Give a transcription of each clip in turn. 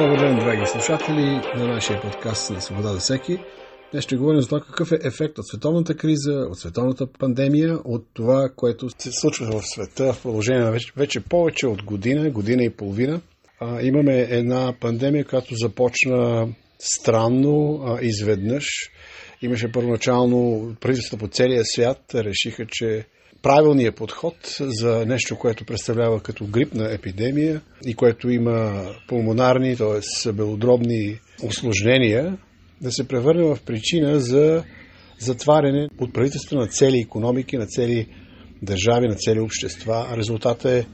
Добър ден, драги слушатели на нашия подкаст на Свобода за всеки. Днес ще говорим за това какъв е ефект от световната криза, от световната пандемия, от това, което се случва в света в продължение на вече, вече повече от година, година и половина. А, имаме една пандемия, която започна странно, а, изведнъж. Имаше първоначално правителства по целия свят решиха, че правилният подход за нещо, което представлява като грипна епидемия и което има пулмонарни, т.е. белодробни осложнения, да се превърне в причина за затваряне от правителство на цели економики, на цели държави, на цели общества. Резултатът е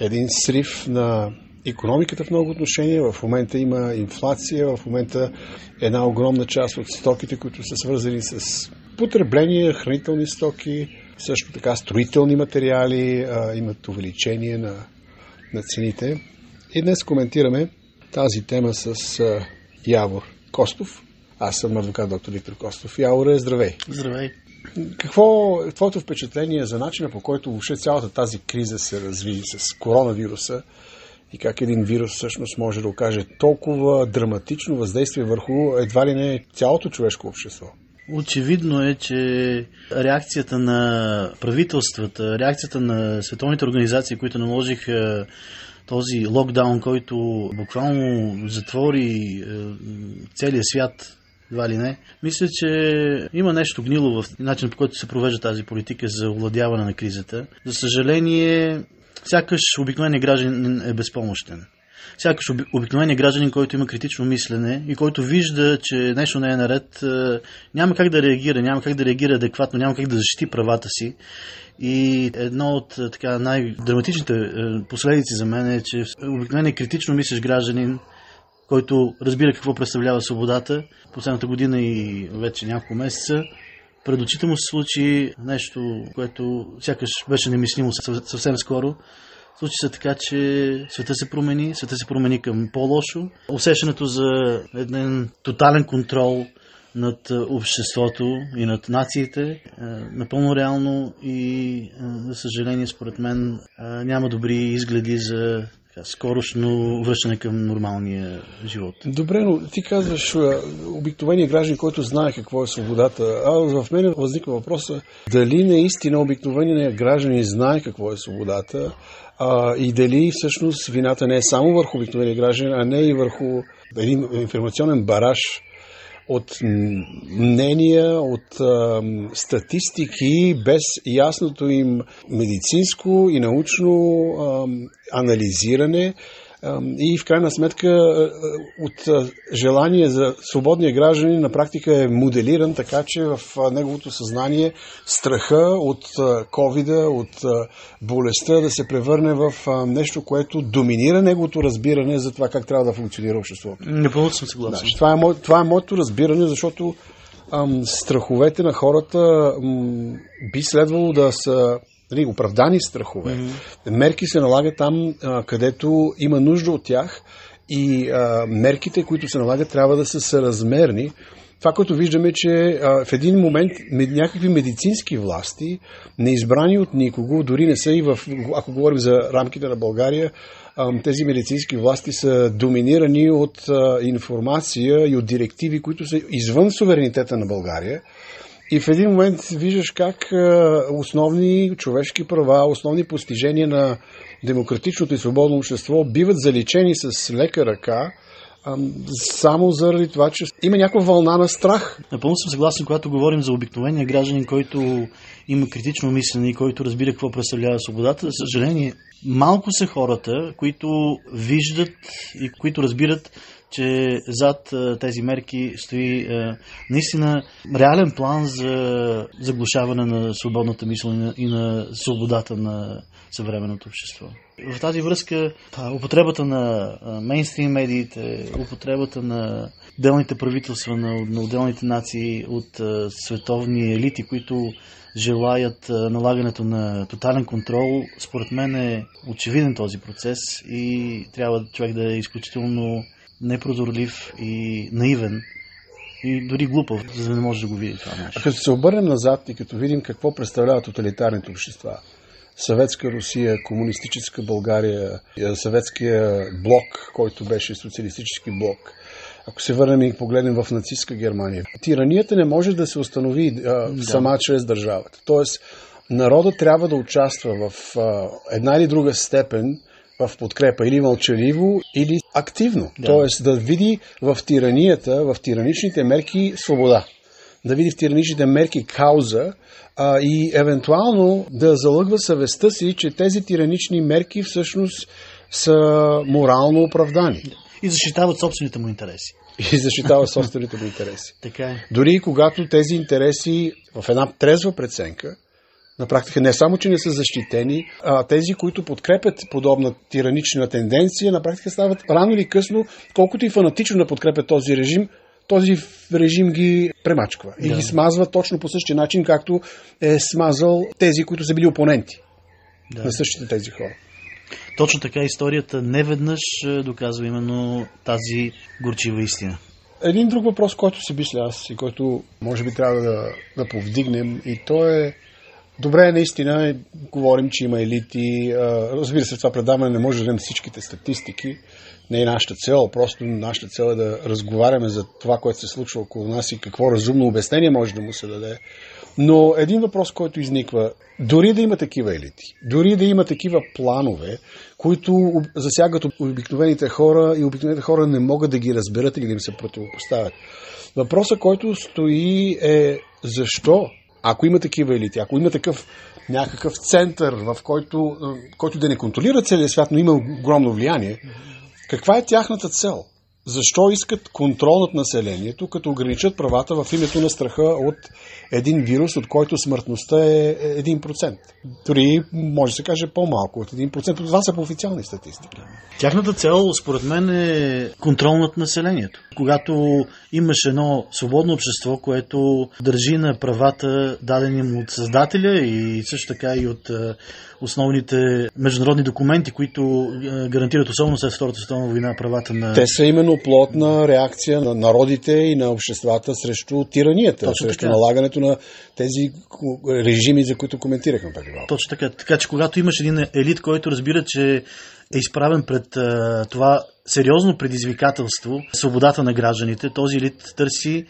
един срив на економиката в много отношения. В момента има инфлация, в момента една огромна част от стоките, които са свързани с потребление, хранителни стоки, също така строителни материали а, имат увеличение на, на цените. И днес коментираме тази тема с а, Явор Костов. Аз съм адвокат доктор Виктор Костов. Явор, здравей! Здравей! Какво е твоето впечатление за начина по който въобще цялата тази криза се разви с коронавируса и как един вирус всъщност може да окаже толкова драматично въздействие върху едва ли не цялото човешко общество? Очевидно е, че реакцията на правителствата, реакцията на световните организации, които наложиха този локдаун, който буквално затвори е, целия свят, едва ли не. Мисля, че има нещо гнило в начин по който се провежда тази политика за овладяване на кризата. За съжаление, сякаш обикновеният гражданин е безпомощен сякаш обикновения гражданин, който има критично мислене и който вижда, че нещо не е наред, е, няма как да реагира, няма как да реагира адекватно, няма как да защити правата си. И едно от е, така, най-драматичните е, последици за мен е, че обикновеният критично мислещ гражданин, който разбира какво представлява свободата, последната година и вече няколко месеца, пред очите му се случи нещо, което сякаш беше немислимо съвсем скоро. Случи се така, че света се промени, света се промени към по-лошо. Усещането за един тотален контрол над обществото и над нациите е напълно реално и, за съжаление, според мен, няма добри изгледи за скорошно връщане към нормалния живот. Добре, но ти казваш обикновения граждан, който знае какво е свободата. А в мен възниква въпроса дали наистина обикновения гражданин знае какво е свободата а, и дали всъщност вината не е само върху обикновения граждан, а не и върху един информационен бараж от мнения, от а, статистики, без ясното им медицинско и научно а, анализиране и в крайна сметка от желание за свободния гражданин на практика е моделиран така, че в неговото съзнание страха от ковида, от болестта да се превърне в нещо, което доминира неговото разбиране за това как трябва да функционира обществото. Непълно съм съгласен. Да, това, е, това е моето разбиране, защото ам, страховете на хората ам, би следвало да са нали, оправдани страхове. Mm-hmm. Мерки се налагат там, а, където има нужда от тях и а, мерките, които се налагат, трябва да са съразмерни. Това, което виждаме, че а, в един момент някакви медицински власти, неизбрани от никого, дори не са и в, ако говорим за рамките на България, тези медицински власти са доминирани от информация и от директиви, които са извън суверенитета на България. И в един момент виждаш как основни човешки права, основни постижения на демократичното и свободно общество биват заличени с лека ръка, само заради това, че има някаква вълна на страх. Напълно съм съгласен, когато говорим за обикновения гражданин, който има критично мислене и който разбира какво представлява свободата. За съжаление, малко са хората, които виждат и които разбират че зад тези мерки стои наистина реален план за заглушаване на свободната мисъл и на свободата на съвременното общество. В тази връзка употребата на мейнстрим медиите, употребата на отделните правителства на, на отделните нации от световни елити, които желаят налагането на тотален контрол, според мен е очевиден този процес и трябва човек да е изключително непрозорлив и наивен и дори глупав, за да не може да го види това нещо. А като се обърнем назад и като видим какво представляват тоталитарните общества, съветска Русия, комунистическа България, съветския блок, който беше социалистически блок, ако се върнем и погледнем в нацистска Германия, тиранията не може да се установи а, да. сама чрез държавата. Тоест, народа трябва да участва в а, една или друга степен в подкрепа или мълчаливо, или активно. Да. Тоест да види в тиранията, в тираничните мерки свобода. Да види в тираничните мерки кауза а, и евентуално да залъгва съвестта си, че тези тиранични мерки всъщност са морално оправдани. И защитават собствените му интереси. И защитават собствените му интереси. така е. Дори когато тези интереси в една трезва преценка на практика не само, че не са защитени, а тези, които подкрепят подобна тиранична тенденция, на практика стават рано или късно, колкото и фанатично да подкрепят този режим, този режим ги премачква и да. ги смазва точно по същия начин, както е смазал тези, които са били опоненти да. на същите тези хора. Точно така историята не веднъж е, доказва именно тази горчива истина. Един друг въпрос, който си мисля аз и който може би трябва да, да повдигнем и то е Добре, наистина, говорим, че има елити. Разбира се, това предаване не може да дадем всичките статистики. Не е нашата цел, просто нашата цел е да разговаряме за това, което се случва около нас и какво разумно обяснение може да му се даде. Но един въпрос, който изниква, дори да има такива елити, дори да има такива планове, които засягат обикновените хора и обикновените хора не могат да ги разберат или да им се противопоставят. Въпросът, който стои е защо ако има такива елити, ако има такъв някакъв център, в който, който да не контролира целия свят, но има огромно влияние, каква е тяхната цел? Защо искат контрол над населението, като ограничат правата в името на страха от един вирус, от който смъртността е 1%? Дори може да се каже по-малко от 1%. Това са по официални статистики. Тяхната цел, според мен, е контрол над населението. Когато имаш едно свободно общество, което държи на правата, дадени му от Създателя и също така и от основните международни документи, които гарантират особено след Втората световна война правата на... Те са именно плод на реакция на народите и на обществата срещу тиранията, Точно срещу така. налагането на тези режими, за които коментирахме преди малко. Точно така. Така че когато имаш един елит, който разбира, че е изправен пред а, това сериозно предизвикателство, свободата на гражданите, този елит търси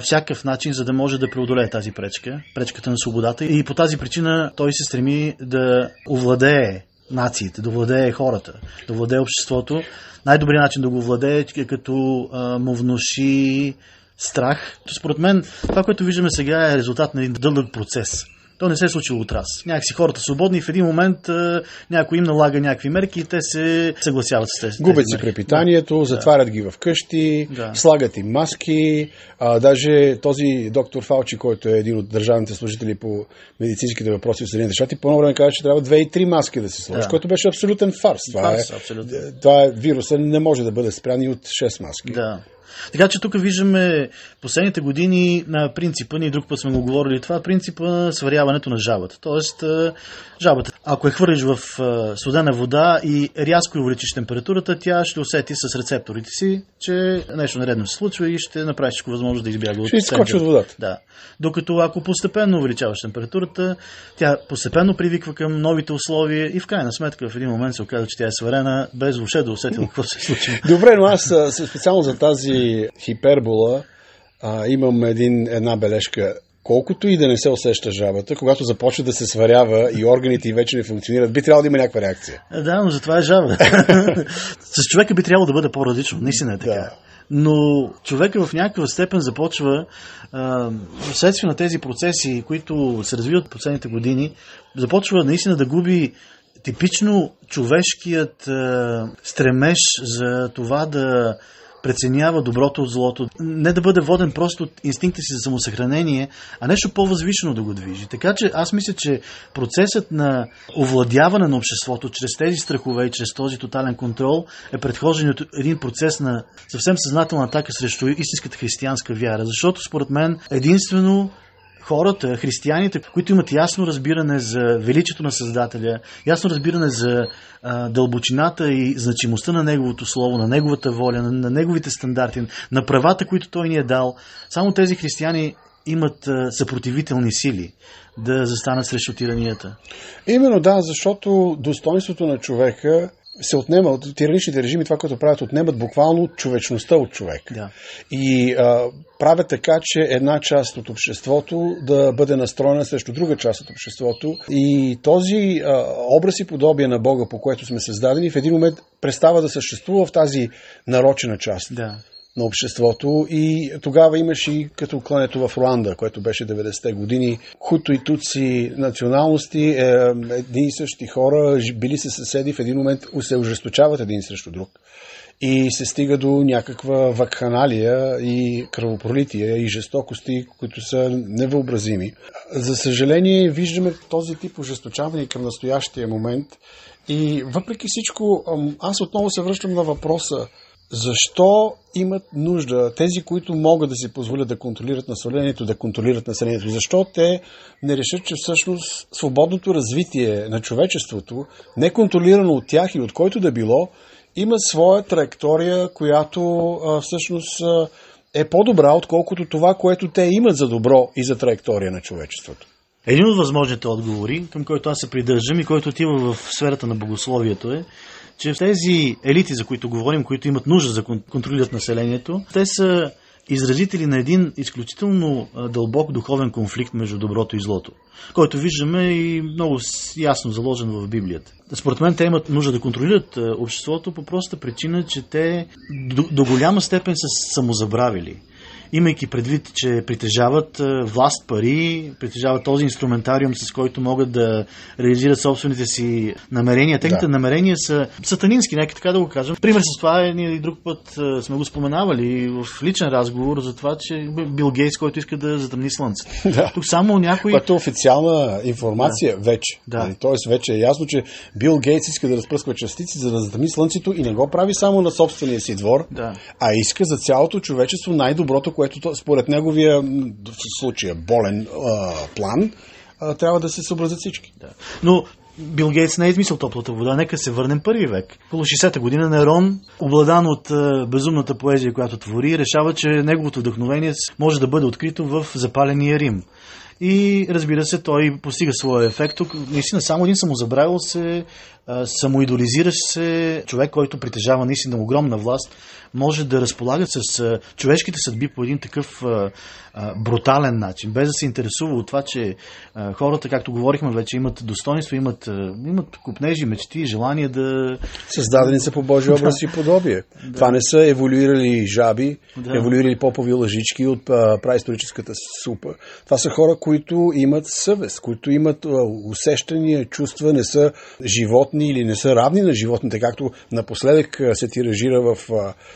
всякакъв начин, за да може да преодолее тази пречка, пречката на свободата. И по тази причина той се стреми да овладее нациите, да владее хората, да владее обществото. Най-добрият начин да го владее е като а, му внуши страх. Според мен това, което виждаме сега е резултат на един дълъг процес. То не се е случило от раз. Някакси хората свободни в един момент а, някой им налага някакви мерки и те се съгласяват с тези. Губят си препитанието, да. затварят ги в къщи, да. слагат им маски. А, даже този доктор Фалчи, който е един от държавните служители по медицинските въпроси в Съединените щати, по време каза, че трябва две и три маски да се сложи, да. което беше абсолютен фарс. Това, фарс, е, абсолютно. това е вируса, не може да бъде спрян и от 6 маски. Да. Така че тук виждаме последните години на принципа, ние друг път сме го говорили това, принципа на сваряването на жабата. Тоест, жабата, ако е хвърлиш в студена вода и рязко увеличиш температурата, тя ще усети с рецепторите си, че нещо наредно се случва и ще направи всичко възможно да избяга от Ще изкочи от водата. Да. Докато ако постепенно увеличаваш температурата, тя постепенно привиква към новите условия и в крайна сметка в един момент се оказа, че тя е сварена без въобще да усетила какво се случва. Добре, но аз специално за тази хипербола а, имам един, една бележка. Колкото и да не се усеща жабата, когато започва да се сварява и органите и вече не функционират, би трябвало да има някаква реакция. Да, но затова е жаба. С човека би трябвало да бъде по-различно, наистина е така. Да. Но човека в някаква степен започва, вследствие на тези процеси, които се развиват последните години, започва наистина да губи типично човешкият стремеж за това да преценява доброто от злото, не да бъде воден просто от инстинкта си за самосъхранение, а нещо по-възвишено да го движи. Така че аз мисля, че процесът на овладяване на обществото чрез тези страхове и чрез този тотален контрол е предхожден от един процес на съвсем съзнателна атака срещу истинската християнска вяра. Защото според мен единствено хората, християните, които имат ясно разбиране за величието на Създателя, ясно разбиране за а, дълбочината и значимостта на Неговото Слово, на Неговата воля, на, на Неговите стандарти, на правата, които Той ни е дал, само тези християни имат съпротивителни сили да застанат срещу тиранията. Именно да, защото достоинството на човека се отнема от тираничните режими, това, което правят, отнемат буквално човечността от човек. Да. И а, правят така, че една част от обществото да бъде настроена срещу друга част от обществото. И този а, образ и подобие на Бога, по което сме създадени, в един момент престава да съществува в тази нарочена част. Да на обществото. И тогава имаше и като клането в Руанда, което беше 90-те години, хуто и туци националности, е, едни и същи хора, били се съседи, в един момент се ожесточават един срещу друг. И се стига до някаква вакханалия и кръвопролитие и жестокости, които са невъобразими. За съжаление, виждаме този тип ожесточаване към настоящия момент. И въпреки всичко, аз отново се връщам на въпроса защо имат нужда тези, които могат да си позволят да контролират населението, да контролират населението? Защо те не решат, че всъщност свободното развитие на човечеството, не контролирано от тях или от който да било, има своя траектория, която а, всъщност а, е по-добра, отколкото това, което те имат за добро и за траектория на човечеството? Един от възможните отговори, към който аз се придържам и който отива в сферата на богословието е, че тези елити, за които говорим, които имат нужда да контролират населението, те са изразители на един изключително дълбок духовен конфликт между доброто и злото, който виждаме и много ясно заложен в Библията. Според мен те имат нужда да контролират обществото по простата причина, че те до, до голяма степен са самозабравили имайки предвид, че притежават власт, пари, притежават този инструментариум, с който могат да реализират собствените си намерения. Техните да. намерения са сатанински, нека така да го кажем. Пример с това е, ние и друг път сме го споменавали в личен разговор за това, че Бил Гейтс, който иска да затъмни Слънце. Да. Тук само някой... Което е официална информация да. вече. Да. Нали, тоест вече е ясно, че Бил Гейтс иска да разпръсква частици, за да затъмни Слънцето и не го прави само на собствения си двор, да. а иска за цялото човечество най-доброто, което според неговия в случая болен а, план а, трябва да се съобразят всички. Да. Но Бил Гейтс не е измислил топлата вода. Нека се върнем първи век. Около 60-та година Нерон, обладан от безумната поезия, която твори, решава, че неговото вдъхновение може да бъде открито в запаления Рим. И разбира се, той постига своя ефект. Тук наистина само един самозабравил се, самоидолизиращ се човек, който притежава наистина огромна власт, може да разполага с човешките съдби по един такъв брутален начин, без да се интересува от това, че хората, както говорихме вече, имат достоинство, имат, имат купнежи, мечти, желание да... Създадени са по Божи образ и подобие. Да. Това не са еволюирали жаби, да. еволюирали попови лъжички от праисторическата супа. Това са хора, които имат съвест, които имат усещания, чувства, не са животни или не са равни на животните, както напоследък се тиражира в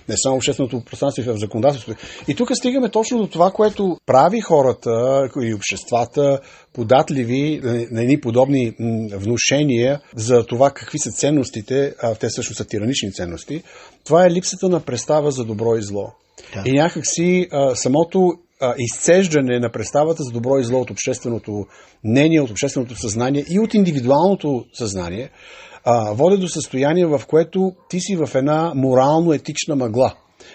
не само общественото пространство, и в законодателството. И тук стигаме точно до това, което прави хората и обществата податливи на едни подобни внушения за това какви са ценностите, а те също са тиранични ценности, това е липсата на представа за добро и зло. Да. И някакси а, самото а, изцеждане на представата за добро и зло от общественото мнение, от общественото съзнание и от индивидуалното съзнание, а, води до състояние, в което ти си в една морално-етична мъгла.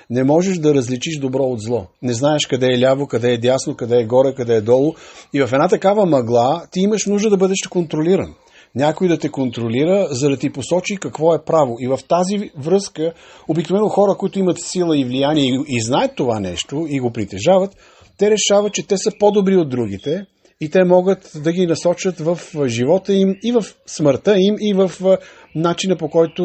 Не можеш да различиш добро от зло. Не знаеш къде е ляво, къде е дясно, къде е горе, къде е долу. И в една такава мъгла ти имаш нужда да бъдеш контролиран. Някой да те контролира, за да ти посочи какво е право. И в тази връзка, обикновено хора, които имат сила и влияние и, и знаят това нещо и го притежават, те решават, че те са по-добри от другите и те могат да ги насочат в живота им и в смъртта им и в начина по който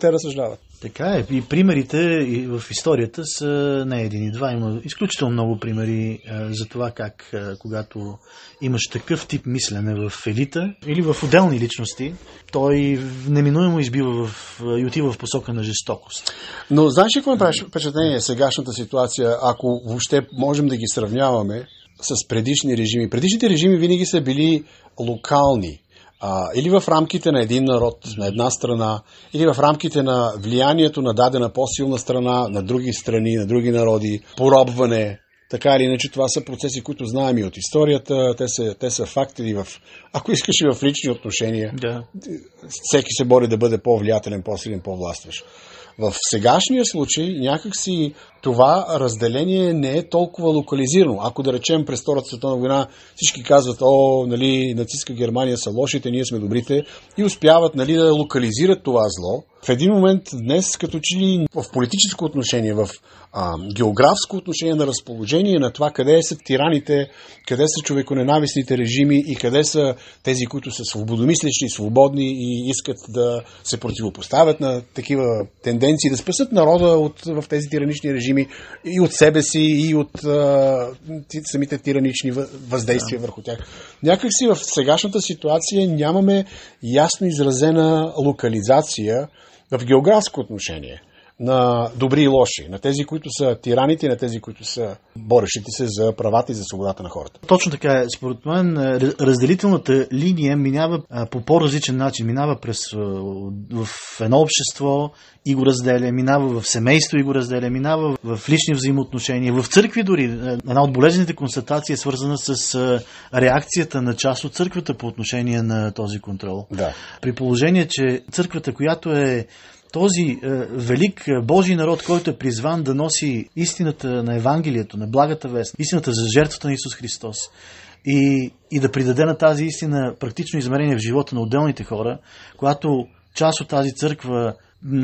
те разсъждават. Така е. И примерите в историята са не един и два. Има изключително много примери за това как, когато имаш такъв тип мислене в елита или в отделни личности, той неминуемо избива в, и отива в посока на жестокост. Но знаеш ли какво ми прави впечатление сегашната ситуация, ако въобще можем да ги сравняваме с предишни режими? Предишните режими винаги са били локални а, или в рамките на един народ, на една страна, или в рамките на влиянието на дадена по-силна страна, на други страни, на други народи, поробване. Така или иначе, това са процеси, които знаем и от историята, те са, те са факти в, ако искаш и в лични отношения. Да. Всеки се бори да бъде по-влиятелен, по-силен, по-властващ. В сегашния случай някакси това разделение не е толкова локализирано. Ако да речем през Втората световна война всички казват, о, нали, нацистска Германия са лошите, ние сме добрите и успяват нали, да локализират това зло, в един момент днес, като че ли в политическо отношение, в а, географско отношение на разположение на това къде са тираните, къде са човеконенавистните режими и къде са тези, които са свободомислещи, свободни и искат да се противопоставят на такива тенденции, да спасат народа от, в тези тиранични режими и от себе си, и от а, самите тиранични въздействия да. върху тях. Някакси в сегашната ситуация нямаме ясно изразена локализация в географско отношение на добри и лоши, на тези, които са тираните, на тези, които са борещите се за правата и за свободата на хората. Точно така е. Според мен разделителната линия минава по по-различен начин. Минава през в едно общество и го разделя, минава в семейство и го разделя, минава в лични взаимоотношения, в църкви дори. Една от болезнените констатации е свързана с реакцията на част от църквата по отношение на този контрол. Да. При положение, че църквата, която е този е, велик е, Божий народ, който е призван да носи истината на Евангелието, на благата вест, истината за жертвата на Исус Христос и, и да придаде на тази истина практично измерение в живота на отделните хора, когато част от тази църква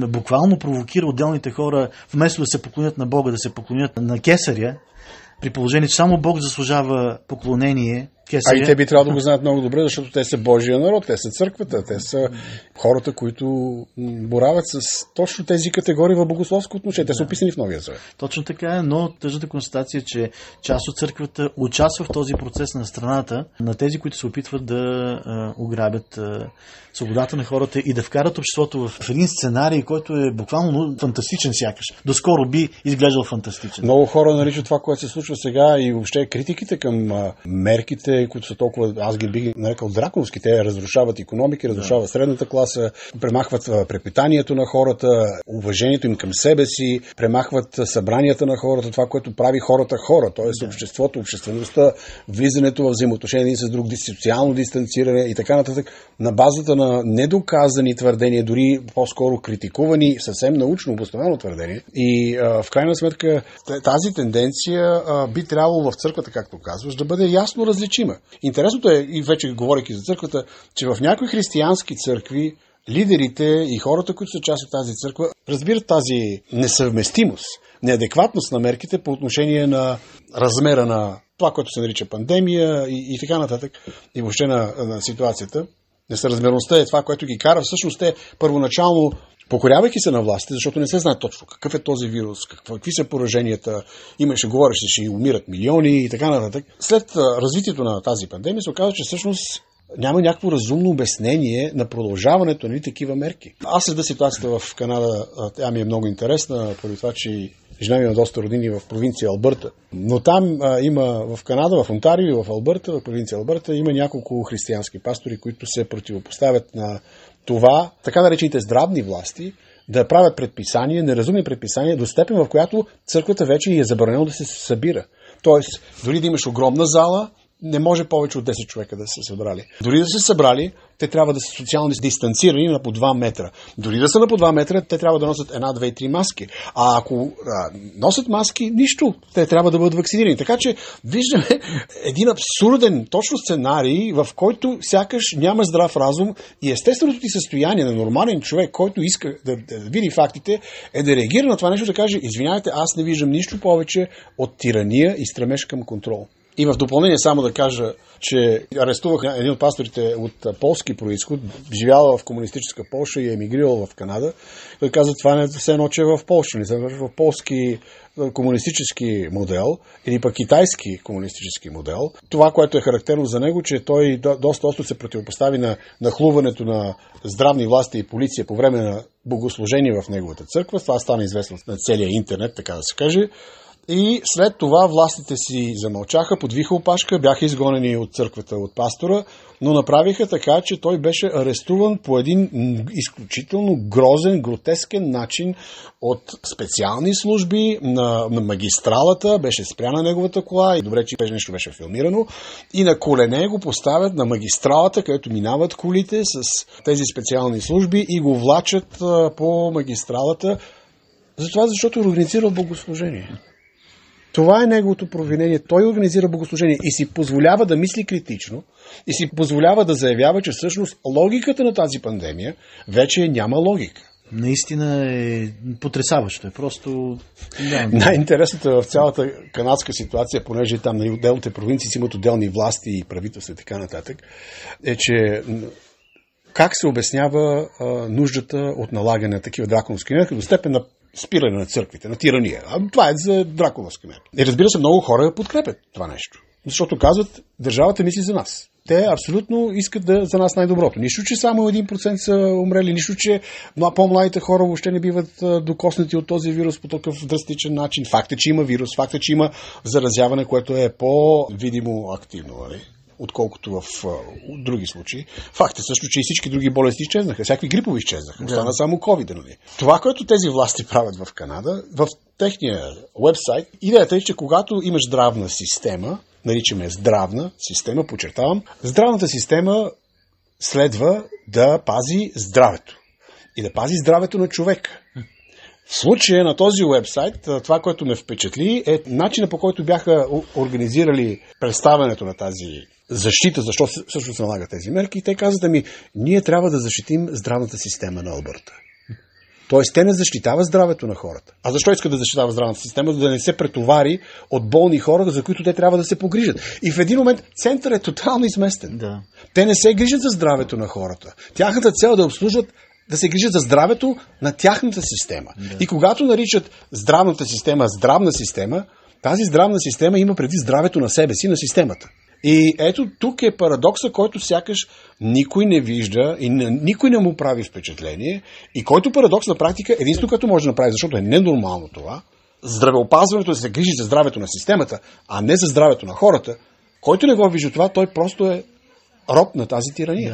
буквално провокира отделните хора, вместо да се поклонят на Бога, да се поклонят на кесаря, при положение, че само Бог заслужава поклонение, а и те би трябвало да го знаят много добре, защото те са Божия народ, те са църквата, те са хората, които борават с точно тези категории в богословско отношение. Те са описани в Новия Завет. Точно така е, но тъжната констатация, че част от църквата участва в този процес на страната на тези, които се опитват да а, ограбят а, свободата на хората и да вкарат обществото в един сценарий, който е буквално фантастичен сякаш. Доскоро би изглеждал фантастичен. Много хора наричат това, което се случва сега и въобще критиките към а, мерките които са толкова, аз ги бих нарекал драконовски. Те разрушават економики, разрушават да. средната класа, премахват препитанието на хората, уважението им към себе си, премахват събранията на хората, това, което прави хората хора, т.е. Да. обществото, обществеността, влизането в взаимоотношения с друг, социално дистанциране и така нататък, на базата на недоказани твърдения, дори по-скоро критикувани, съвсем научно обосновано твърдение. И а, в крайна сметка тази тенденция а, би трябвало в църквата, както казваш, да бъде ясно различима има. Интересното е, и вече говоряки за църквата, че в някои християнски църкви лидерите и хората, които са част от тази църква, разбират тази несъвместимост, неадекватност на мерките по отношение на размера на това, което се нарича пандемия и, и така нататък, и въобще на, на ситуацията. Несъразмерността е това, което ги кара. Всъщност те първоначално покорявайки се на властите, защото не се знае точно какъв е този вирус, какви са пораженията, имаше, говореше, че умират милиони и така нататък. След развитието на тази пандемия се оказа, че всъщност няма някакво разумно обяснение на продължаването на такива мерки. Аз следа ситуацията в Канада, тя ми е много интересна, поради това, че жена ми има доста родини в провинция Албърта. Но там а, има в Канада, в Онтарио и в Албърта, в провинция Албърта, има няколко християнски пастори, които се противопоставят на това, така наречените здравни власти, да правят предписания, неразумни предписания, до степен в която църквата вече е забранено да се събира. Тоест, дори да имаш огромна зала, не може повече от 10 човека да се събрали. Дори да се събрали, те трябва да са социално дистанцирани на по 2 метра. Дори да са на по 2 метра, те трябва да носят една, две и три маски. А ако а, носят маски, нищо. Те трябва да бъдат вакцинирани. Така че виждаме един абсурден точно сценарий, в който сякаш няма здрав разум и естественото ти състояние на нормален човек, който иска да, да види фактите, е да реагира на това нещо, да каже, извинявайте, аз не виждам нищо повече от тирания и стремеж към контрол. И в допълнение само да кажа, че арестувах един от пасторите от полски происход, живял в комунистическа Польша и е емигрирал в Канада. Той каза, това не е все едно, че е в Польша, не се в полски комунистически модел или пък китайски комунистически модел. Това, което е характерно за него, че той доста остро се противопостави на нахлуването на здравни власти и полиция по време на богослужение в неговата църква. Това стана известно на целия интернет, така да се каже. И след това властите си замълчаха, подвиха опашка, бяха изгонени от църквата, от пастора, но направиха така, че той беше арестуван по един изключително грозен, гротескен начин от специални служби на, на магистралата, беше спряна неговата кола и добре, че нещо беше филмирано, и на колене го поставят на магистралата, където минават колите с тези специални служби и го влачат по магистралата Затова, защото е организирал богослужение. Това е неговото провинение. Той организира богослужение и си позволява да мисли критично и си позволява да заявява, че всъщност логиката на тази пандемия вече няма логика. Наистина е потрясаващо. Е просто... Да. Най-интересното в цялата канадска ситуация, понеже там на отделните провинции си имат отделни власти и правителства и така нататък, е, че как се обяснява а, нуждата от налагане на такива драконовски мерки до степен на спиране на църквите, на тирания. А това е за драконовски мерки. И разбира се, много хора подкрепят това нещо. Защото казват, държавата мисли за нас. Те абсолютно искат да, за нас най-доброто. Нищо, че само 1% са умрели, нищо, че по-младите хора въобще не биват докоснати от този вирус по такъв драстичен начин. Факт е, че има вирус, факт е, че има заразяване, което е по-видимо активно. Нали? Отколкото в а, други случаи. Факт е също, че и всички други болести изчезнаха. Всякакви грипови изчезнаха. Остана да. само COVID. Нали? Това, което тези власти правят в Канада, в техния вебсайт, идеята е, че когато имаш здравна система, наричаме здравна система, подчертавам, здравната система следва да пази здравето. И да пази здравето на човека. В случая на този вебсайт, това, което ме впечатли, е начина по който бяха организирали представянето на тази защита, защо също се налагат тези мерки. И те казват ми, ние трябва да защитим здравната система на Албърта. Тоест, те не защитават здравето на хората. А защо искат да защитават здравната система? За да не се претовари от болни хора, за които те трябва да се погрижат. И в един момент център е тотално изместен. Да. Те не се грижат за здравето на хората. Тяхната цел е да обслужват да се грижат за здравето на тяхната система. Да. И когато наричат здравната система здравна система, тази здравна система има преди здравето на себе си, на системата. И ето тук е парадокса, който сякаш никой не вижда и никой не му прави впечатление и който парадокс на практика единствено като може да направи, защото е ненормално това, здравеопазването да се грижи за здравето на системата, а не за здравето на хората, който не го вижда това, той просто е роб на тази тирания.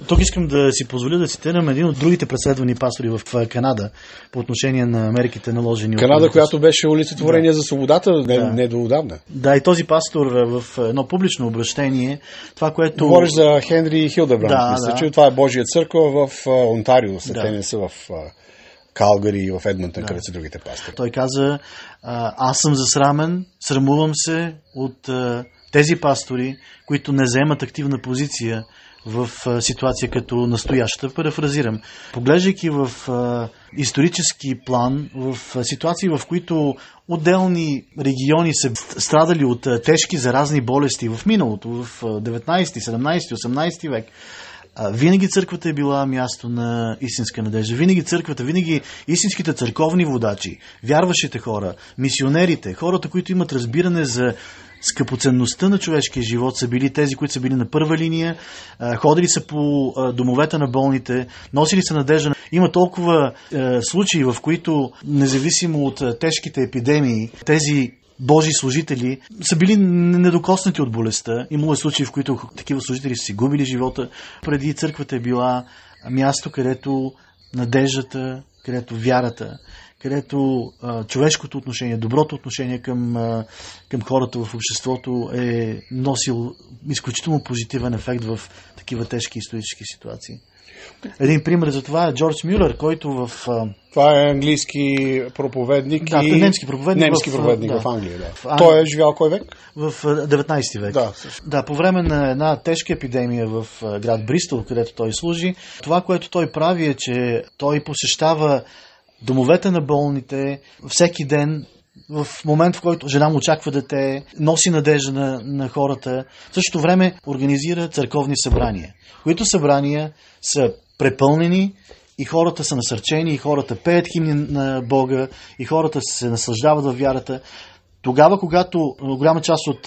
Да. Тук искам да си позволя да цитирам един от другите преследвани пастори в Канада по отношение на мерките наложени Канада, от която беше олицетворение да. за свободата не, да. не до отдавна. Да, и този пастор в едно публично обращение, това, което... Говориш за Хенри Хилдебранд. Да, Мисля, да. че това е Божия църква в Онтарио. Да. Те не са в Калгари и в Едмонтън, да. където са другите пастори. Той каза, аз съм засрамен, срамувам се от тези пастори, които не заемат активна позиция в ситуация като настоящата. Парафразирам. Поглеждайки в исторически план, в ситуации, в които отделни региони са страдали от тежки заразни болести в миналото, в 19, 17, 18 век, винаги църквата е била място на истинска надежда. Винаги църквата, винаги истинските църковни водачи, вярващите хора, мисионерите, хората, които имат разбиране за скъпоценността на човешкия живот са били тези, които са били на първа линия, ходили са по домовете на болните, носили са надежда. Има толкова случаи, в които, независимо от тежките епидемии, тези Божи служители са били недокоснати от болестта. Имало е случаи, в които такива служители са си губили живота. Преди църквата е била място, където надеждата, където вярата където а, човешкото отношение, доброто отношение към, а, към хората в обществото е носил изключително позитивен ефект в такива тежки исторически ситуации. Един пример за това е Джордж Мюллер, който в... Това е английски проповедник да, и... немски проповедник, немски в, проповедник да, в Англия. Да. В Ан... Той е живял кой век? В 19 век. Да, да, по време на една тежка епидемия в град Бристол, където той служи, това, което той прави е, че той посещава домовете на болните, всеки ден, в момент, в който жена му очаква дете, носи надежда на, на хората. В същото време организира църковни събрания, които събрания са препълнени и хората са насърчени, и хората пеят химни на Бога, и хората се наслаждават във вярата. Тогава, когато голяма част от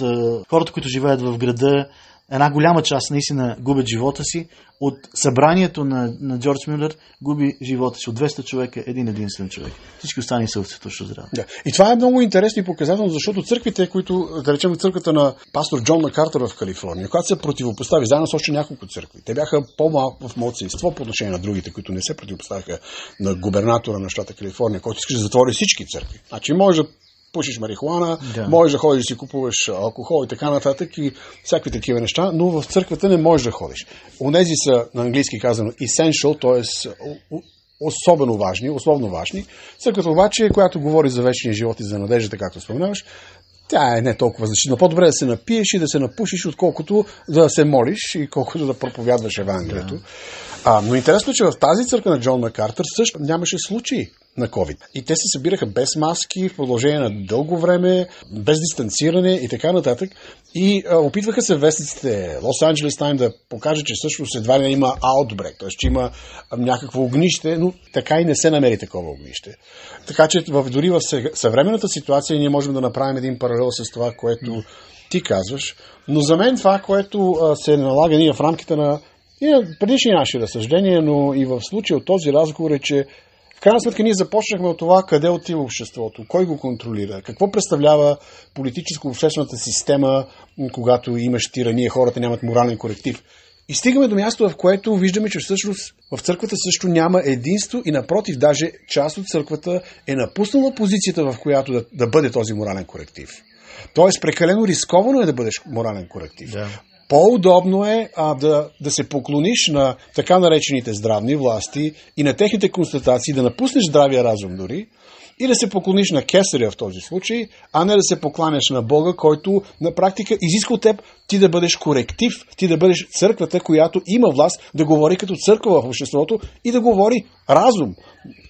хората, които живеят в града, една голяма част наистина губят живота си. От събранието на, на Джордж Мюллер губи живота си. От 200 човека един единствен човек. Всички останали са в цветощо здраве. Да. И това е много интересно и показателно, защото църквите, които, да речем, църквата на пастор Джон Макартер в Калифорния, когато се противопостави заедно с още няколко църкви, те бяха по-малко в младсинство по отношение на другите, които не се противопоставиха на губернатора на щата Калифорния, който искаше да затвори всички църкви. Значи може да пушиш марихуана, да. можеш да ходиш да си купуваш алкохол и така нататък и всякакви такива неща, но в църквата не можеш да ходиш. Онези са, на английски казано, essential, т.е. особено важни, условно важни. Църквата обаче, която говори за вечния живот и за надеждата, както споменаваш, тя е не толкова значителна. По-добре да се напиеш и да се напушиш, отколкото да се молиш и колкото да проповядваш Евангелието. Да. А, но интересно е, че в тази църква на Джон Макартър също нямаше случаи на COVID. И те се събираха без маски в продължение на дълго време, без дистанциране и така нататък. И а, опитваха се вестниците Лос Анджелес Тайм да покаже, че всъщност едва ли има аутбрек, т.е. че има някакво огнище, но така и не се намери такова огнище. Така че в, дори в съвременната ситуация ние можем да направим един паралел с това, което ти казваш. Но за мен това, което се налага ние в рамките на и предишни наши разсъждения, но и в случая от този разговор е, че крайна сметка ние започнахме от това къде отива обществото, кой го контролира, какво представлява политическо-обществената система, когато имаш тирания, хората нямат морален коректив. И стигаме до място, в което виждаме, че всъщност в църквата също няма единство и напротив, даже част от църквата е напуснала позицията, в която да, да бъде този морален коректив. Тоест, прекалено рисковано е да бъдеш морален коректив. Да. По-удобно е а, да, да се поклониш на така наречените здравни власти и на техните констатации, да напуснеш здравия разум дори, и да се поклониш на кесаря в този случай, а не да се покланяш на Бога, който на практика изисква от теб ти да бъдеш коректив, ти да бъдеш църквата, която има власт да говори като църква в обществото и да говори разум.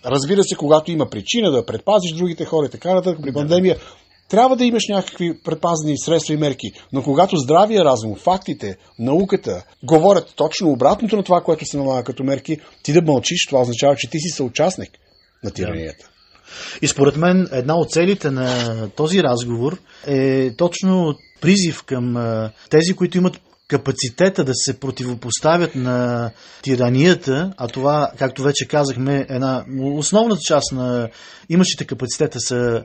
Разбира се, когато има причина да предпазиш другите хора и така нататък при пандемия, трябва да имаш някакви предпазни средства и мерки, но когато здравия разум, фактите, науката говорят точно обратното на това, което се налага като мерки, ти да мълчиш, това означава, че ти си съучастник на тиранията. И според мен една от целите на този разговор е точно призив към тези, които имат капацитета да се противопоставят на тиранията, а това, както вече казахме, една основната част на имащите капацитета са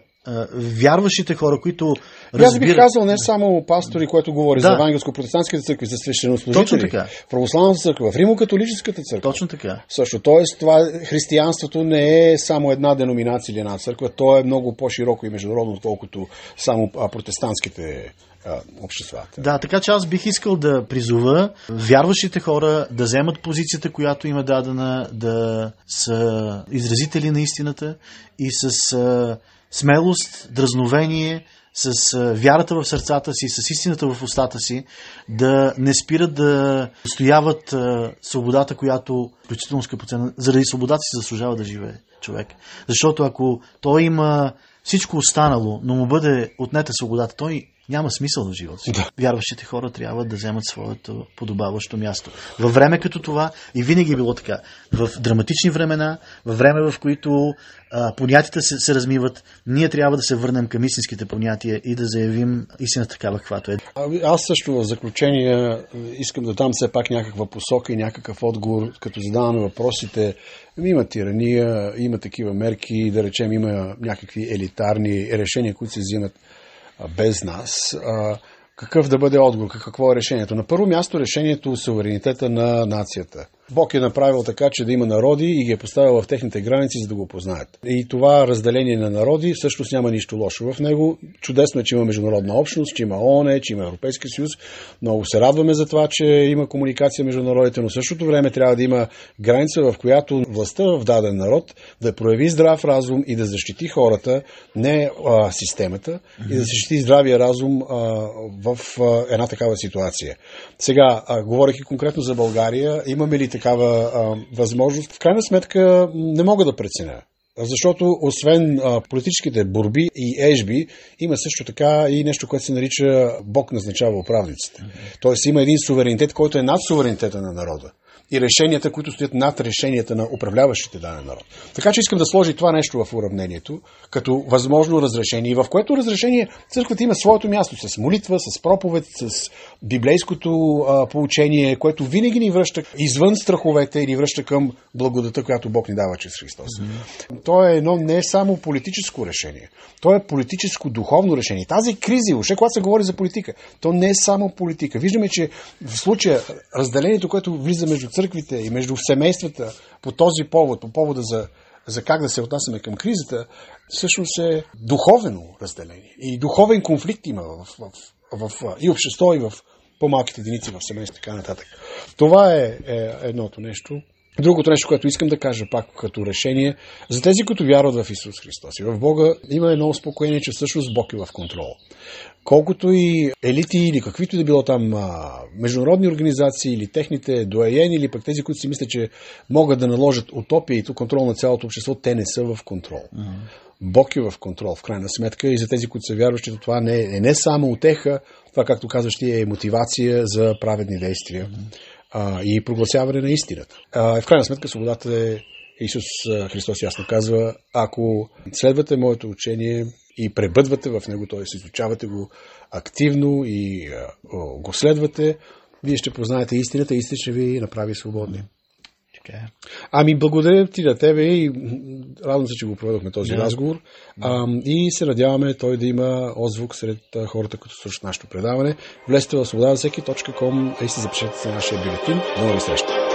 вярващите хора, които разбират... Аз бих казал не само пастори, които говори да. за евангелско-протестантските църкви, за свещенослужители, Точно така. в православната църква, в Римо-католическата църква. Точно така. Също, т.е. това християнството не е само една деноминация или една църква, то е много по-широко и международно, отколкото само протестантските обществата. Да, така че аз бих искал да призова вярващите хора да вземат позицията, която има дадена, да са изразители на истината и с смелост, дразновение, с вярата в сърцата си, с истината в устата си, да не спират да стояват свободата, която, включително скъпоценна, заради свободата си заслужава да живее човек. Защото ако той има всичко останало, но му бъде отнета свободата, той няма смисъл на живота си. Да. Вярващите хора трябва да вземат своето подобаващо място. Във време като това, и винаги е било така, в драматични времена, във време в които а, понятията се, се размиват, ние трябва да се върнем към истинските понятия и да заявим истината такава, каквато е. А, аз също в заключение искам да дам все пак някаква посока и някакъв отговор, като задаваме въпросите. Има тирания, има такива мерки, да речем има някакви елитарни решения, които се взимат без нас, какъв да бъде отговор, какво е решението? На първо място решението е суверенитета на нацията. Бог е направил така, че да има народи и ги е поставил в техните граници, за да го познаят. И това разделение на народи всъщност няма нищо лошо в него. Чудесно е, че има международна общност, че има ООН, че има Европейски съюз. Много се радваме за това, че има комуникация между народите, но в същото време трябва да има граница, в която властта в даден народ да прояви здрав разум и да защити хората, не а, системата, mm-hmm. и да защити здравия разум а, в а, една такава ситуация. Сега, а, говоряки конкретно за България, имаме ли такава а, възможност. В крайна сметка не мога да преценя. Защото освен а, политическите борби и ежби, има също така и нещо, което се нарича Бог назначава управниците. Тоест има един суверенитет, който е над суверенитета на народа и решенията, които стоят над решенията на управляващите даден народ. Така че искам да сложи това нещо в уравнението, като възможно разрешение, в което разрешение църквата има своето място с молитва, с проповед, с библейското а, поучение, което винаги ни връща извън страховете и ни връща към благодата, която Бог ни дава чрез Христос. Mm-hmm. То е едно не само политическо решение, то е политическо-духовно решение. Тази криза, още когато се говори за политика, то не е само политика. Виждаме, че в случая разделението, което влиза между църквите и между семействата по този повод, по повода за, за как да се отнасяме към кризата, всъщност е духовено разделение. И духовен конфликт има в, в, в, в и общество, и в по-малките единици в семейство, така нататък. Това е, е едното нещо. Другото нещо, което искам да кажа пак като решение, за тези, които вярват в Исус Христос и в Бога, има едно успокоение, че всъщност Бог е в контрол. Колкото и елити или каквито да било там а, международни организации или техните доаени или пък тези, които си мислят, че могат да наложат утопия и контрол на цялото общество, те не са в контрол. Mm-hmm. Бог е в контрол, в крайна сметка, и за тези, които са вярващи, това не е, е не само утеха, това, както казваш ти, е мотивация за праведни действия mm-hmm. А, и прогласяване на истината. А, в крайна сметка, свободата е Исус Христос ясно казва, ако следвате моето учение и пребъдвате в него, т.е. изучавате го активно и а, го следвате, вие ще познаете истината и истина ще ви направи свободни. Така е. Ами, благодаря ти на тебе и радвам се, че го проведохме този yeah. разговор. А, и се надяваме той да има отзвук сред хората, които слушат нашето предаване. Влезте в свобода всеки.com и се запишете за нашия бюлетин. До нови срещи!